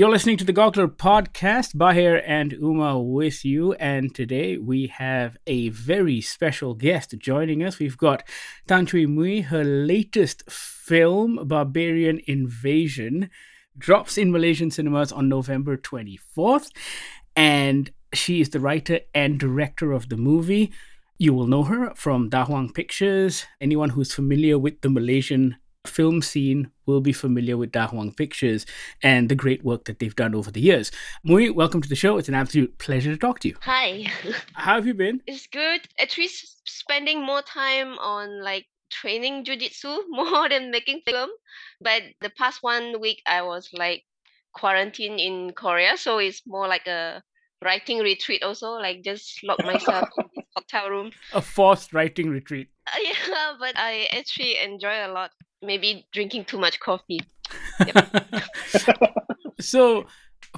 You're listening to the Goggler podcast. Bahir and Uma with you. And today we have a very special guest joining us. We've got Tan Chui Mui. Her latest film, Barbarian Invasion, drops in Malaysian cinemas on November 24th. And she is the writer and director of the movie. You will know her from Da Huang Pictures. Anyone who's familiar with the Malaysian film scene will be familiar with Da Huang Pictures and the great work that they've done over the years. Mui, welcome to the show. It's an absolute pleasure to talk to you. Hi. How have you been? It's good. At least spending more time on like training jujitsu more than making film. But the past one week I was like quarantined in Korea, so it's more like a writing retreat also, like just lock myself in this hotel room. A forced writing retreat. Uh, yeah, but I actually enjoy a lot maybe drinking too much coffee. so,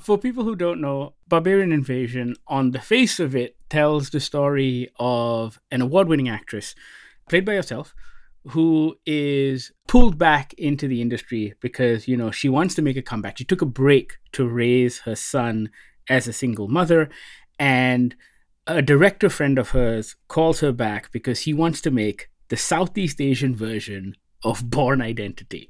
for people who don't know, Barbarian Invasion, on the face of it, tells the story of an award winning actress, played by yourself, who is pulled back into the industry because, you know, she wants to make a comeback. She took a break to raise her son as a single mother. And a director friend of hers calls her back because he wants to make the Southeast Asian version of Bourne Identity.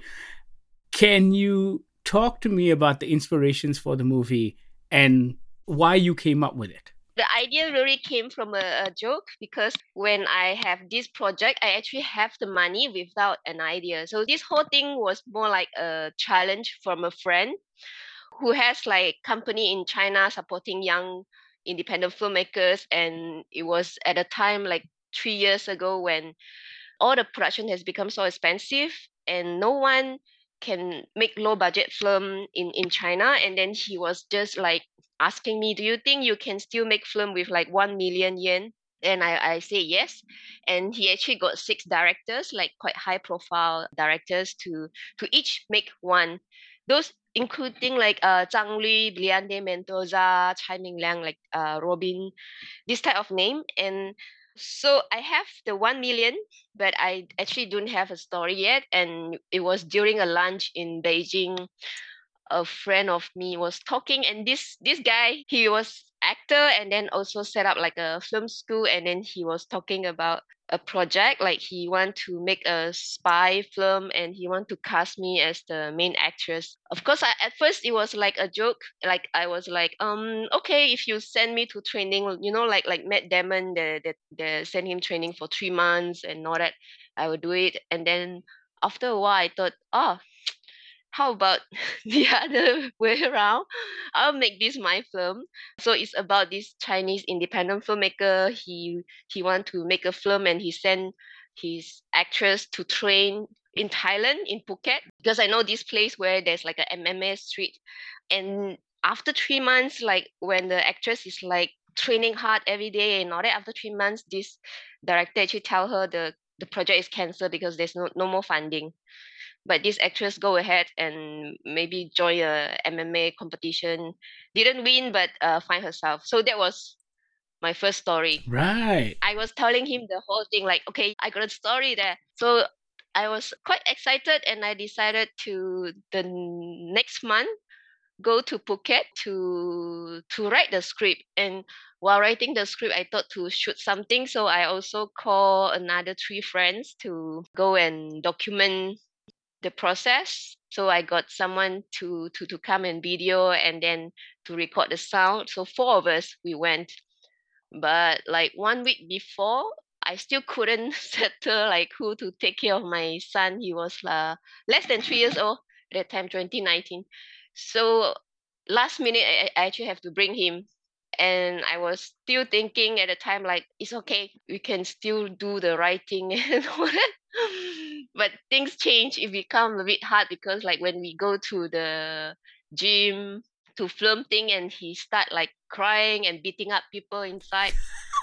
Can you talk to me about the inspirations for the movie and why you came up with it? The idea really came from a, a, joke because when I have this project, I actually have the money without an idea. So this whole thing was more like a challenge from a friend who has like company in China supporting young independent filmmakers and it was at a time like 3 years ago when all the production has become so expensive and no one can make low budget film in in China. And then he was just like asking me do you think you can still make film with like 1 million yen? And I, I say yes. And he actually got six directors like quite high profile directors to to each make one. Those including like uh Zhang Lu, Leandro Mendoza, Tsai Ming Liang, like uh Robin, this type of name. And so I have the 1 million, but I actually don't have a story yet. And it was during a lunch in Beijing. A friend of me was talking, and this this guy, he was actor and then also set up like a film school and then he was talking about a project like he want to make a spy film and he want to cast me as the main actress. Of course I, at first it was like a joke like i was like um okay if you send me to training you know like like matt damon they, they, they send him training for three months and all that i would do it. And then after a while i thought oh how about the other way around? I'll make this my film. So it's about this Chinese independent filmmaker. He he want to make a film and he sent his actress to train in Thailand in Phuket because I know this place where there's like a MMA street. And after three months, like when the actress is like training hard every day and all that, after three months, this director actually tell her the the project is cancelled because there's no, no more funding but this actress go ahead and maybe join a MMA competition. Didn't win, but uh, find herself. So that was my first story. Right. I was telling him the whole thing, like, okay, I got a story there. So I was quite excited, and I decided to the next month go to Phuket to to write the script. And while writing the script, I thought to shoot something. So I also call another three friends to go and document the process. So I got someone to to to come and video and then to record the sound. So four of us we went. But like one week before, I still couldn't settle like who to take care of my son. He was uh, less than three years old at that time, 2019. So last minute, I, I actually have to bring him and I was still thinking at the time like it's okay, we can still do the writing and all that. But things change. It become a bit hard because like when we go to the gym to film thing and he start like crying and beating up people inside.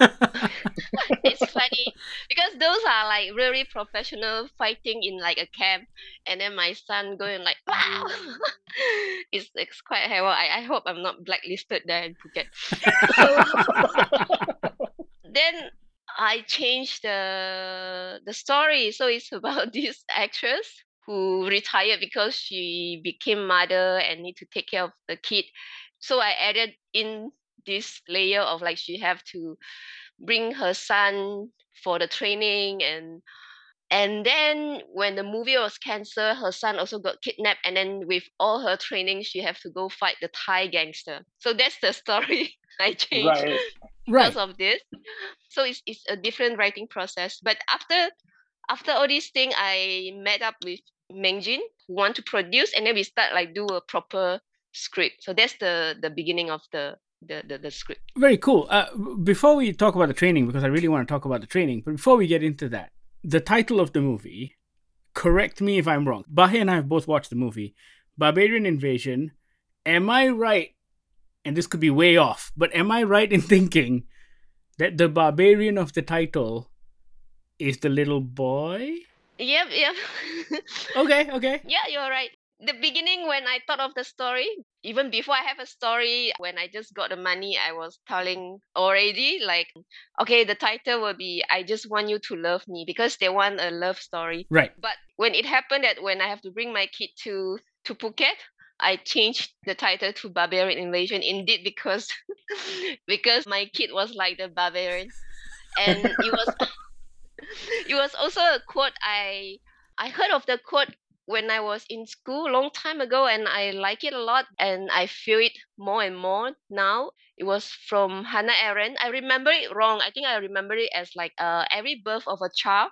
it's funny because those are like really professional fighting in like a camp and then my son going like wow! It's, it's quite hell I, I hope i'm not blacklisted there in phuket. So, then i changed the the story. So it's about this actress who retired because she became mother and need to take care of the kid. So I added in this layer of like she have to bring her son for the training and and then when the movie was cancelled her son also got kidnapped and then with all her training she have to go fight the thai gangster so that's the story i changed Right. because Right. of this so it's, it's a different writing process but after after all these thing i met up with mengjin who want to produce and then we start like do a proper script so that's the the beginning of the the the, the script Very cool. Uh, before we talk about the training, because I really want to talk about the training, but before we get into that, the title of the movie, correct me if I'm wrong. Bahir and I have both watched the movie, Barbarian Invasion. Am I right? And this could be way off, but am I right in thinking that the barbarian of the title is the little boy? yep yep Okay, okay. Yeah, you're right. The beginning when I thought of the story, even before I have a story, when I just got the money, I was telling already like, okay, the title will be I just want you to love me because they want a love story. Right. But when it happened that when I have to bring my kid to to Phuket, I changed the title to Barbarian Invasion indeed because because my kid was like the barbarian. And it was it was also a quote I I heard of the quote when I was in school long time ago and I like it a lot and I feel it more and more now. It was from Hannah Arendt. I remember it wrong. I think I remember it as like uh, every birth of a child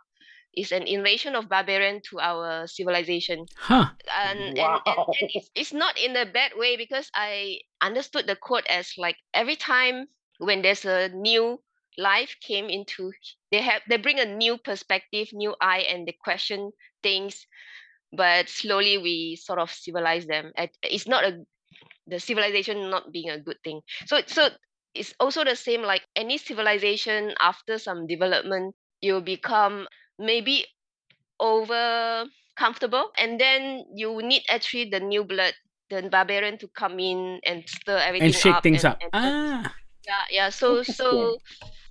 is an invasion of barbarian to our civilization Huh. and, and, and, and it's, it's not in a bad way because I understood the quote as like every time when there's a new life came into they have they bring a new perspective new eye and they question things but slowly we sort of civilize them it's not a the civilization not being a good thing so so it's also the same like any civilization after some development you become maybe over comfortable and then you need actually the new blood the barbarian to come in and stir everything And shake up things and- up. and- Ah. yeah yeah so so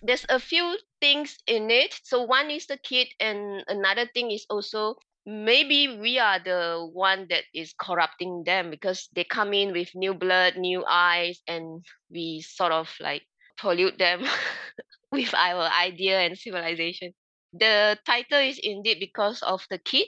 there's a few things in it. So one is the kid and another thing is also maybe we are the one that is corrupting them because they come in with new blood new eyes and we sort of like pollute them with our idea and civilization. The title is indeed because of the kid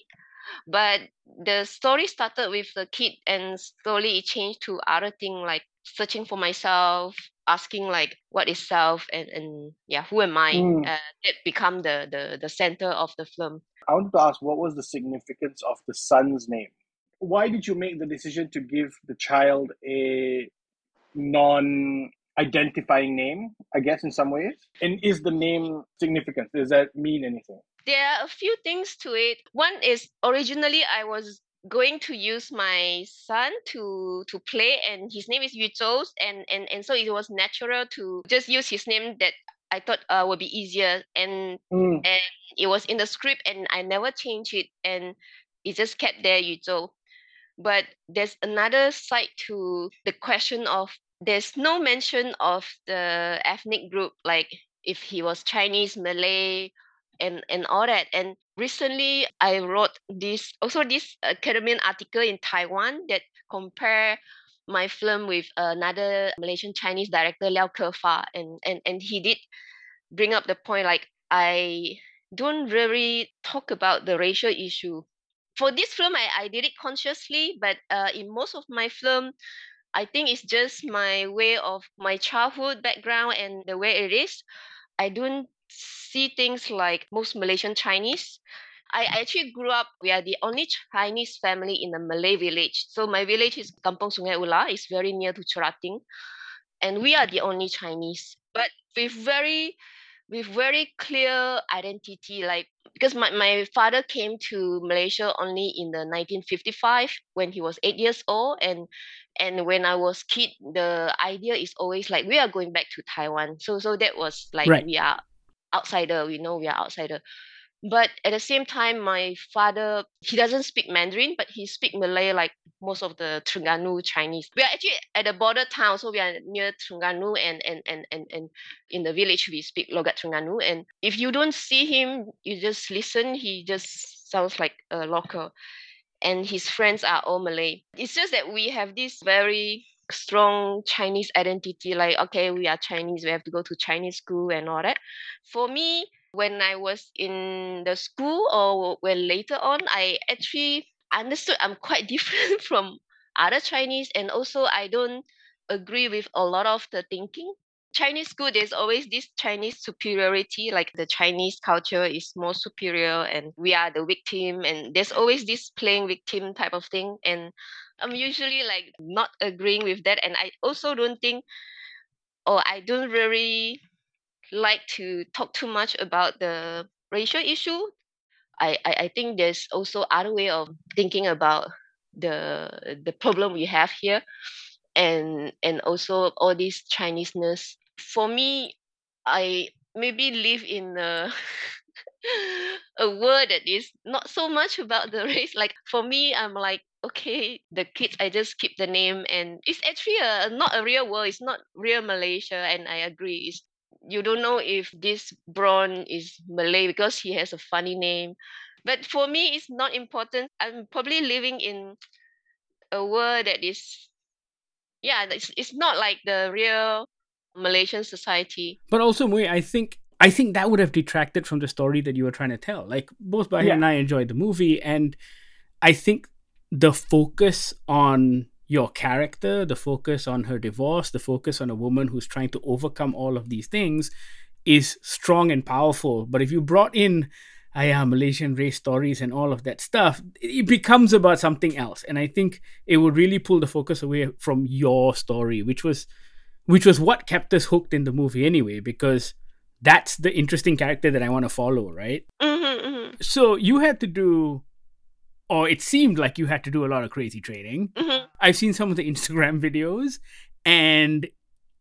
but the story started with the kid and slowly it changed to other thing like searching for myself asking like what is self and, and yeah who am i Mm. uh, that become the, the the center of the film I wanted to ask what was the significance of the son's name? Why did you make the decision to give the child a non identifying name, I guess, in some ways? And is the name significant? Does that mean anything? there are a few things to it one is originally i was going to use my son to to play and his name is Yu Zhou and and and so it was natural to just use his name that i thought uh, would be easier and Mm. and it was in the script and I never changed it and it just kept there Yu Zhou. But there's another side to the question of there's no mention of the ethnic group like if he was Chinese, Malay, and and all that. And recently I wrote this also this academic article in Taiwan that compare my film with another Malaysian Chinese director Liao Kefa and and and he did bring up the point like I don't really talk about the racial issue. For this film, I, I did it consciously, but uh, in most of my film, I think it's just my way of my childhood background and the way it is. I don't see things like most Malaysian Chinese. I actually grew up, we are the only Chinese family in a Malay village. So my village is Kampung Sungai Ula, it's very near to Cherating. And we are the only Chinese. But with very with very clear identity like because my, my father came to malaysia only in the 1955 when he was eight years old and and when i was kid the idea is always like we are going back to taiwan so so that was like Right. we are outsider we know we are outsider but at the same time my father he doesn't speak mandarin but he speak malay like most of the Terengganu Chinese. We are actually at the border town, so we are near Terengganu and and and and, and in the village we speak Logat Terengganu. And if you don't see him, you just listen, he just sounds like a local. and his friends are all Malay. It's just that we have this very strong Chinese identity, like, okay, we are Chinese, we have to go to Chinese school and all that. For me, when I was in the school or when later on, I actually understood I'm quite different from other Chinese, and also I don't agree with a lot of the thinking. Chinese school, there's always this Chinese superiority, like the Chinese culture is more superior and we are the victim, and there's always this playing victim type of thing. And I'm usually like not agreeing with that. And I also don't think, or I don't really like to talk too much about the racial issue. I, I, I think there's also other way of thinking about the the problem we have here and and also all this Chineseness. For me, I maybe live in a a world that is not so much about the race. Like for me, I'm like, okay, the kids, I just keep the name, and it's actually a not a real world. It's not real Malaysia, and I agree. It's you don't know if this Braun is Malay because he has a funny name. But for me, it's not important. I'm probably living in a world that is, yeah, it's, it's not like the real Malaysian society. But also, Mui, I think I think that would have detracted from the story that you were trying to tell. Like both Bahir Yeah. and I enjoyed the movie, and I think the focus on your character, the focus on her divorce, the focus on a woman who's trying to overcome all of these things is strong and powerful. But if you brought in ah, yeah, Malaysian race stories and all of that stuff, it becomes about something else. And I think it would really pull the focus away from your story, which was which was what kept us hooked in the movie anyway, because that's the interesting character that I want to follow, right? Mm-hmm, mm-hmm, So you had to do or it seemed like you had to do a lot of crazy training. mm-hmm. I've seen some of the Instagram videos, and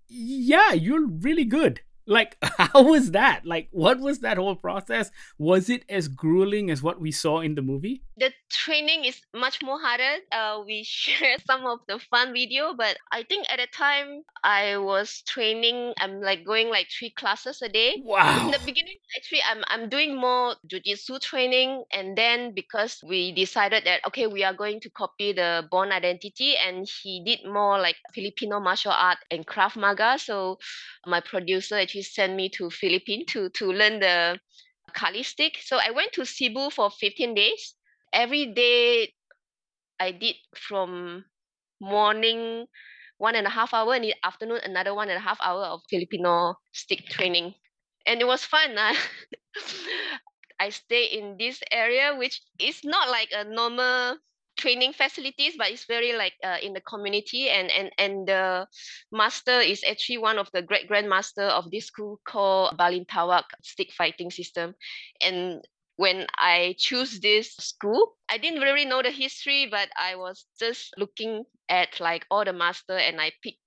yeah, you're really good. Like, how was that? Like, what was that whole process? Was it as grueling as what we saw in the movie? the training is much more harder. Uh, we share some of the fun video, but I think at the time I was training. I'm like going like three classes a day. Wow. In the beginning, actually, I'm I'm doing more jujitsu training, and then because we decided that okay, we are going to copy the Bourne Identity, and he did more like Filipino martial art and Krav Maga. So my producer actually sent me to Philippines to to learn the Kali stick. So I went to Cebu for 15 days. Every day, I did from morning one and a half hour, and in the afternoon another one and a half hour of Filipino stick training, and it was fun. ah. I stay in this area, which is not like a normal training facilities, but it's very like uh, in the community, and and and the master is actually one of the great grandmaster of this school called Balintawak stick fighting system, and when I choose this school, I didn't really know the history, but I was just looking at like all the master and I picked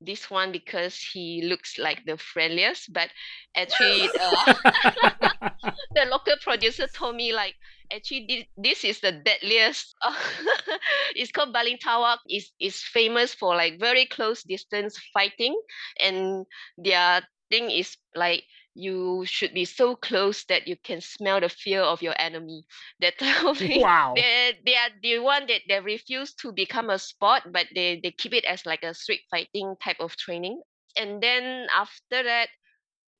this one because he looks like the friendliest. But actually, uh, the local producer told me like actually this, is the deadliest. it's called Balintawak. is is famous for like very close distance fighting, and their thing is like you should be so close that you can smell the fear of your enemy. That thing. wow. They they are the one that they refuse to become a sport, but they they keep it as like a street fighting type of training. And then after that,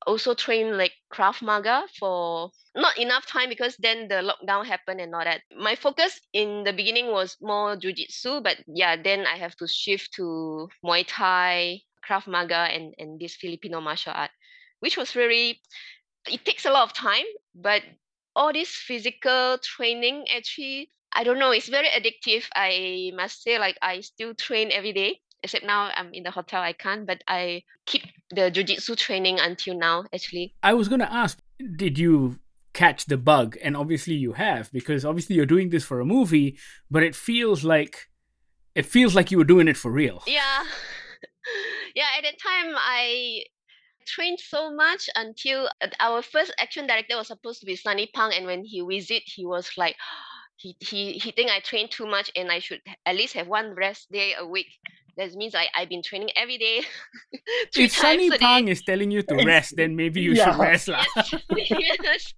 also train like Krav Maga for not enough time because then the lockdown happened and all that. My focus in the beginning was more jujitsu, but yeah, then I have to shift to Muay Thai, Krav Maga, and and this Filipino martial art, which was really it takes a lot of time, but all this physical training actually I don't know, it's very addictive. I must say, like I still train every day. Except now I'm in the hotel, I can't, but I keep the jujitsu training until now, actually. I was going to ask, did you catch the bug? And obviously you have, because obviously you're doing this for a movie, but it feels like it feels like you were doing it for real. Yeah. yeah, at that time I trained so much until uh, our first action director was supposed to be Sunny Pang and when he visited, he was like he he he think I train too much and I should at least have one rest day a week. That means I I've been training every day. if Sunny Pang is telling you to rest, then maybe you yeah. should rest, lah. yes, yes,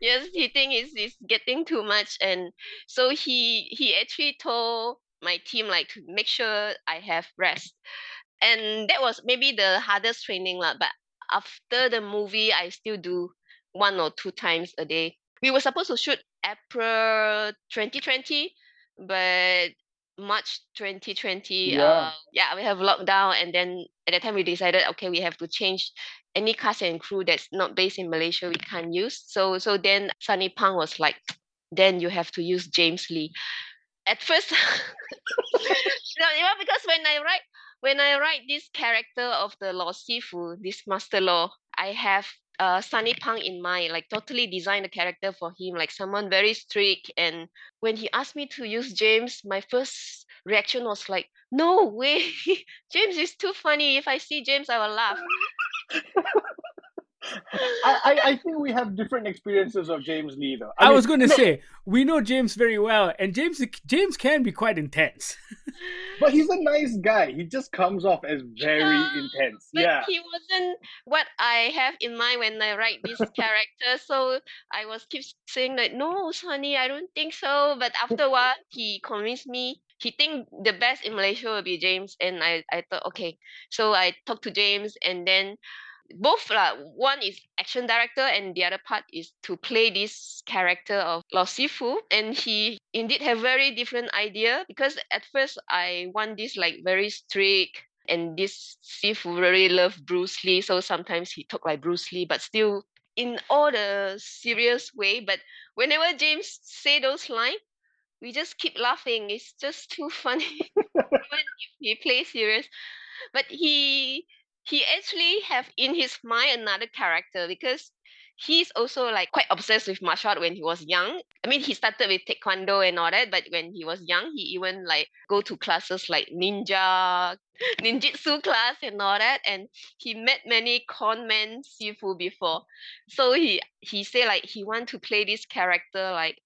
yes. He think it's, it's getting too much, and so he he actually told my team like to make sure I have rest, and that was maybe the hardest training lah. But after the movie, I still do one or two times a day. We were supposed to shoot April 2020, but March 2020, Yeah. uh, yeah, we have lockdown, and then at that time we decided, okay, we have to change any cast and crew that's not based in Malaysia. We can't use. So so then Sunny Pang was like, then you have to use James Lee. At first, you know, because when I write when I write this character of the Law Sifu, this master law, I have uh, Sunny Pang in mind, like totally designed a character for him, like someone very strict. And when he asked me to use James, my first reaction was like, no way, James is too funny. If I see James, I will laugh. I, I, I think we have different experiences of James Lee though. I, I mean, was going to no, say we know James very well, and James James can be quite intense. but he's a nice guy. He just comes off as very yeah, intense. But yeah, he wasn't what I have in mind when I write this character. So I was keep saying that no, Sunny, I don't think so. But after a while, he convinced me he think the best in Malaysia will be James, and I, I thought okay. So I talked to James, and then both lah. One is action director, and the other part is to play this character of Lao Sifu. And he indeed have very different idea because at first I want this like very strict and this Sifu really love Bruce Lee, so sometimes he talk like Bruce Lee, but still in all the serious way. But whenever James say those lines, we just keep laughing. It's just too funny. Even if he plays serious. But he he actually have in his mind another character because he's also like quite obsessed with martial art when he was young. I mean, he started with taekwondo and all that, but when he was young, he even like go to classes like ninja, ninjutsu class and all that. And he met many con men sifu before, so he he say like he want to play this character like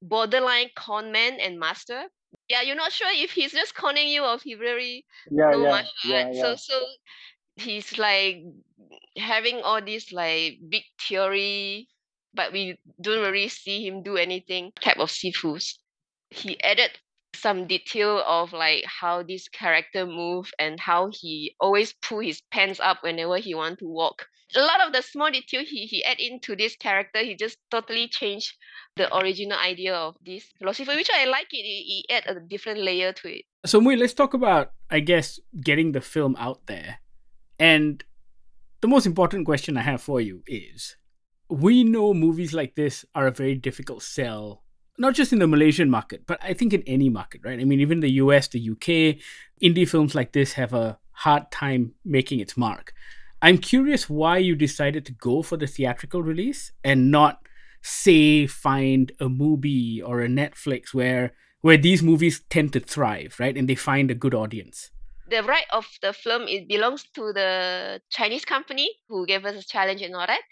borderline con man and master. Yeah, you're not sure if he's just conning you or if he really yeah, know yeah, martial yeah, art. yeah. So so he's like having all this like big theory, but we don't really see him do anything type of sifus. He added some detail of like how this character move and how he always pull his pants up whenever he want to walk. A lot of the small detail he, he add into this character, he just totally changed the original idea of this philosophy, which I like it. He, he add a different layer to it. So Mui, let's talk about I guess getting the film out there. And the most important question I have for you is we know movies like this are a very difficult sell, not just in the Malaysian market, but I think in any market, right? I mean, even the US, the UK, indie films like this have a hard time making its mark. I'm curious why you decided to go for the theatrical release and not, say, find a MUBI or a Netflix where where these movies tend to thrive, right? And they find a good audience the right of the film it belongs to the Chinese company who gave us a challenge and all that.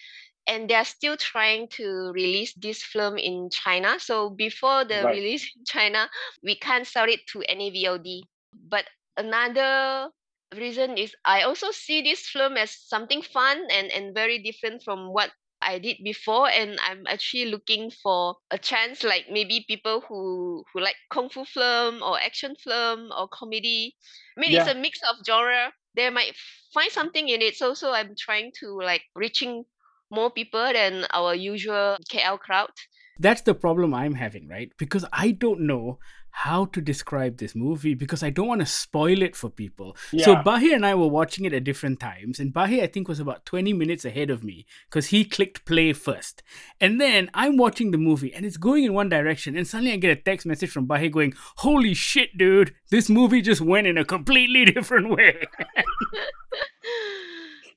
And they are still trying to release this film in China. So before the Right. release in China, we can't sell it to any VOD. But another reason is I also see this film as something fun and, and very different from what I did before and I'm actually looking for a chance like maybe people who who like kung fu film or action film or comedy. I mean it's a mix of genre. They might find something in it. So so I'm trying to like reaching more people than our usual KL crowd. That's the problem I'm having, right? Because I don't know how to describe this movie because I don't want to spoil it for people. So Yeah. Bahir and I were watching it at different times, and Bahir I think was about 20 minutes ahead of me because he clicked play first. And then I'm watching the movie and it's going in one direction, and suddenly I get a text message from Bahir going, Holy shit, dude, this movie just went in a completely different way.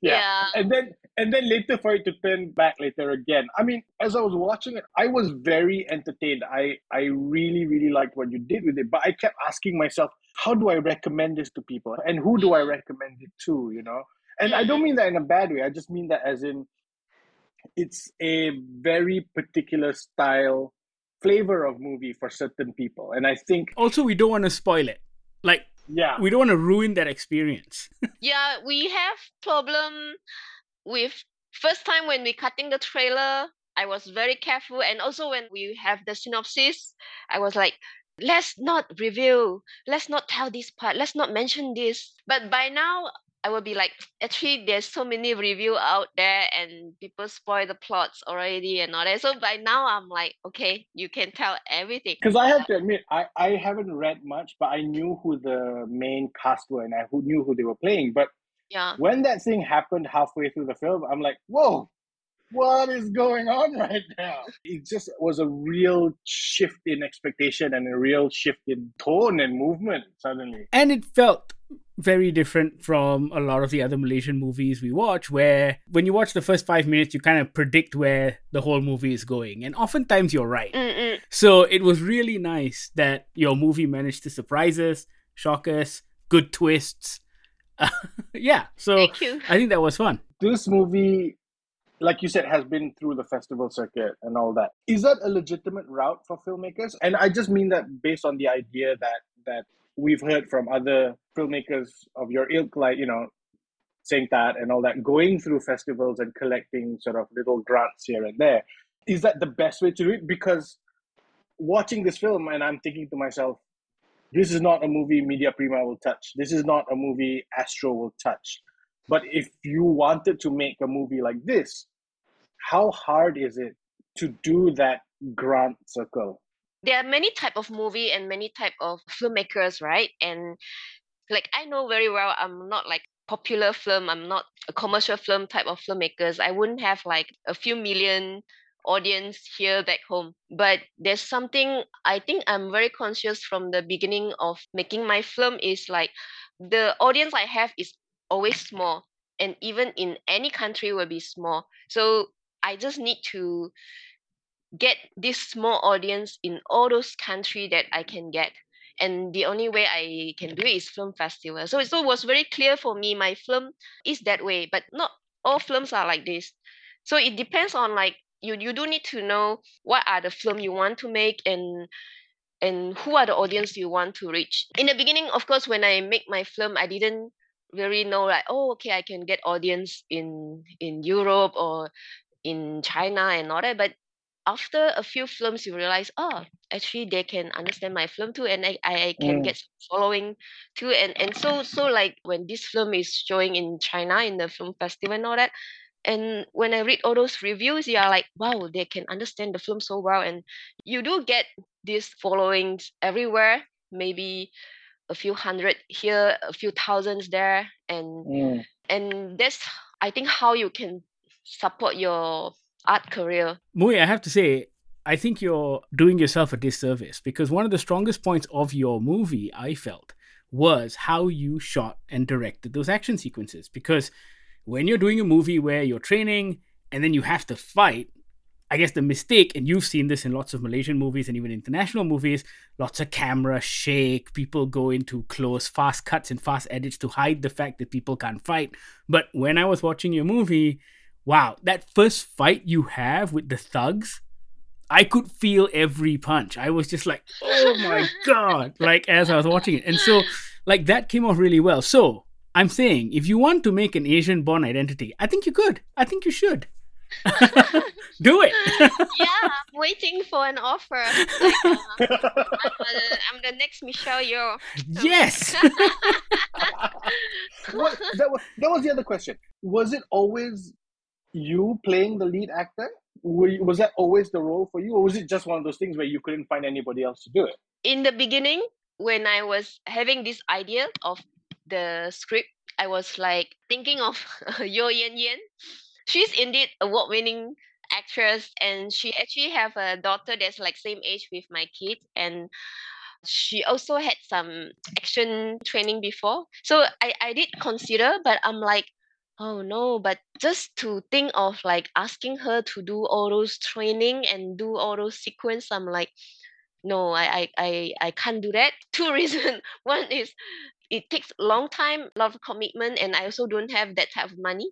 Yeah. and then and then later for it to turn back later again. I mean as i was watching it i was very entertained. I i really really liked what you did with it. But i kept asking myself how do i recommend this to people? And who do i recommend it to you know? And i don't mean that in a bad way. I just mean that as in it's a very particular style flavor of movie for certain people. And I think Also, we don't want to spoil it. Like, yeah, we don't want to ruin that experience. yeah, we have problem with first time when we cutting the trailer. I was very careful, and also when we have the synopsis, I was like, let's not reveal, let's not tell this part, let's not mention this. But by now, I will be like, actually, there's so many review out there, and people spoil the plots already and all that. So by now, I'm like, okay, you can tell everything. because I have uh, to admit, I, I haven't read much, but I knew who the main cast were and I knew who they were playing. But Yeah. when that thing happened halfway through the film, I'm like, whoa, what is going on right now? It just was a real shift in expectation and a real shift in tone and movement suddenly. and it felt very different from a lot of the other Malaysian movies we watch, where when you watch the first five minutes, you kind of predict where the whole movie is going. And oftentimes you're right. Mm-mm. So it was really nice that your movie managed to surprise us, shock us, good twists. yeah, so Thank you. I think that was fun. This movie, like you said, has been through the festival circuit and all that. Is that a legitimate route for filmmakers? And I just mean that based on the idea that that we've heard from other filmmakers of your ilk, like you know, saying that and all that, going through festivals and collecting sort of little grants here and there. Is that the best way to do it? Because watching this film, and I'm thinking to myself, this is not a movie Media Prima will touch. This is not a movie Astro will touch. But if you wanted to make a movie like this, how hard is it to do that grant circle? there are many type of movie and many type of filmmakers right and like i know very well i'm not like popular film i'm not a commercial film type of filmmakers i wouldn't have like a few million audience here back home but there's something i think i'm very conscious from the beginning of making my film is like the audience i have is always small and even in any country will be small so i just need to get this small audience in all those country that I can get. And the only way I can do it is film festival. So, so was very clear for me. My film is that way, but not all films are like this. So it depends on like you you do need to know what are the film you want to make and and who are the audience you want to reach. In the beginning, of course, when I make my film, I didn't really know like oh okay I can get audience in in Europe or in China and all that. But after a few films you realize oh actually they can understand my film too and i, I can Mm. get following too and and so so like when this film is showing in china in the film festival and all that and when i read all those reviews you are like wow they can understand the film so well and you do get these followings everywhere maybe a few hundred here a few thousands there and Mm. and that's i think how you can support your art career Mui, I have to say, I think you're doing yourself a disservice because one of the strongest points of your movie, I felt, was how you shot and directed those action sequences. Because when you're doing a movie where you're training and then you have to fight, I guess the mistake, and you've seen this in lots of Malaysian movies and even international movies, lots of camera shake, people go into close, fast cuts and fast edits to hide the fact that people can't fight. But when I was watching your movie, wow, that first fight you have with the thugs, I could feel every punch. I was just like, oh my god, like as I was watching it. And so, like, that came off really well. So, I'm saying, if you want to make an Asian Bourne identity, I think you could. I think you should. Do it. yeah, I'm waiting for an offer. Like, uh, I'm, the, I'm the next Michelle Yeoh. yes. what, that, was, that was the other question. Was it always you playing the lead actor? You, was that always the role for you, or was it just one of those things where you couldn't find anybody else to do it? In the beginning, when I was having this idea of the script, I was like thinking of Yeo Yann Yann. She's indeed award-winning actress, and she actually have a daughter that's like same age with my kid, and she also had some action training before. So I, I did consider, but I'm like, oh no, but just to think of like asking her to do all those training and do all those sequence, I'm like, no, I I I, I can't do that. Two reasons. One is it takes a long time, a lot of commitment, and I also don't have that type of money.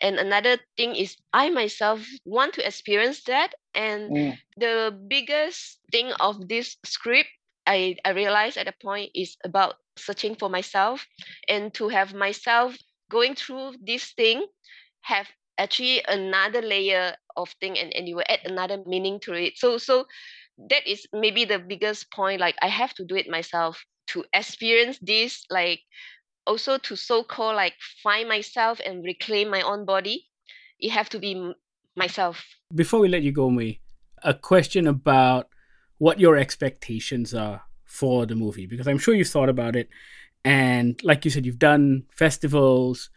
And another thing is, I myself want to experience that. And Mm. the biggest thing of this script, I, I realized at a point, is about searching for myself and to have myself going through this thing, have actually another layer of thing and, and you will add another meaning to it. So so that is maybe the biggest point. Like I have to do it myself to experience this, like also to so-called like find myself and reclaim my own body it have to be myself Before we let you go, Mui, a question about what your expectations are for the movie, because I'm sure you've thought about it. And like you said, you've done festivals,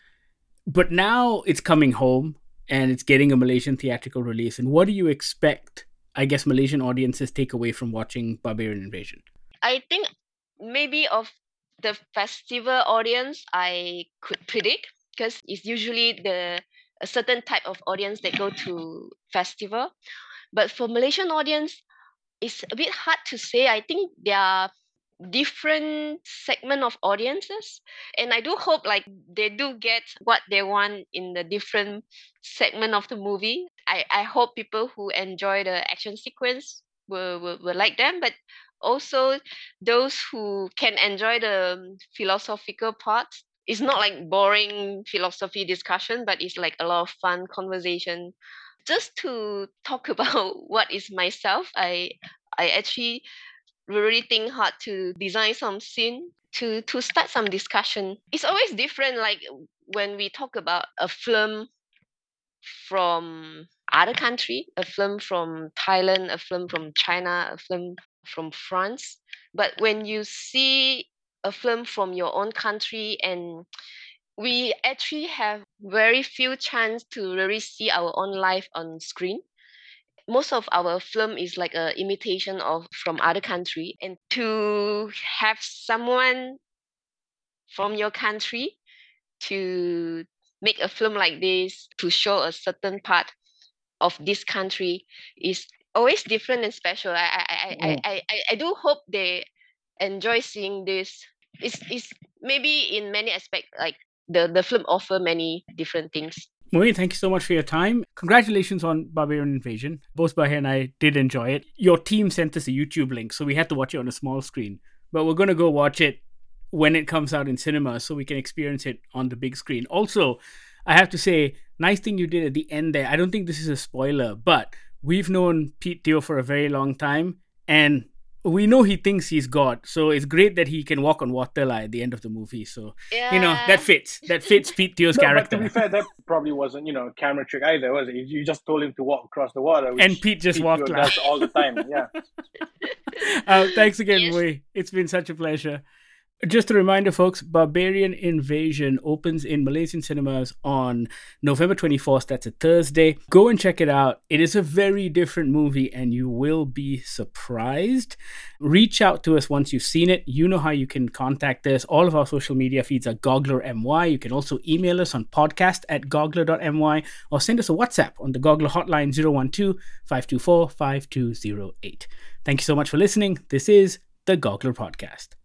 but now it's coming home and it's getting a Malaysian theatrical release. And what do you expect, I guess, Malaysian audiences take away from watching Barbarian Invasion? i think maybe of the festival audience i could predict because it's usually the a certain type of audience that go to festival. But for malaysian audience it's a bit hard to say. I think there are different segment of audiences and i do hope like they do get what they want in the different segment of the movie. I i hope people who enjoy the action sequence will will, will like them but also those who can enjoy the philosophical part it's not like boring philosophy discussion but it's like a lot of fun conversation. Just to talk about what is myself i i actually really think hard to design some scene to to start some discussion. It's always different like when we talk about a film from other country a film from thailand a film from china a film from france but when you see a film from your own country and we actually have very few chance to really see our own life on screen. Most of our film is like a imitation of from other country and to have someone from your country to make a film like this to show a certain part of this country is always different and special. I I I, I, Mm. I, I, I do hope they enjoy seeing this. It's, it's maybe in many aspects like the, the film offer many different things. Mui, thank you so much for your time. Congratulations on Barbarian Invasion. Both Bahir and I did enjoy it. Your team sent us a YouTube link, so we had to watch it on a small screen. But we're going to go watch it when it comes out in cinema so we can experience it on the big screen. Also, I have to say, nice thing you did at the end there. I don't think this is a spoiler, but we've known Pete Teo for a very long time, and we know he thinks he's God. So it's great that he can walk on water like, at the end of the movie. So, Yeah. you know, that fits. That fits Pete Teo's No, but character. to be fair, that probably wasn't you know a camera trick either, was it? You you just told him to walk across the water, which And Pete just walked Teo like- does all the time. Yeah. uh, thanks again, Yes. Mui. It's been such a pleasure. Just a reminder, folks Barbarian Invasion opens in Malaysian cinemas on November 24th. That's a Thursday. Go and check it out. It is a very different movie and you will be surprised. Reach out to us once you've seen it. You know how you can contact us. All of our social media feeds are goggler.my. You can also email us on podcast at goggler.my or send us a WhatsApp on the Goggler hotline 012 524 5208. Thank you so much for listening. This is the Goggler Podcast.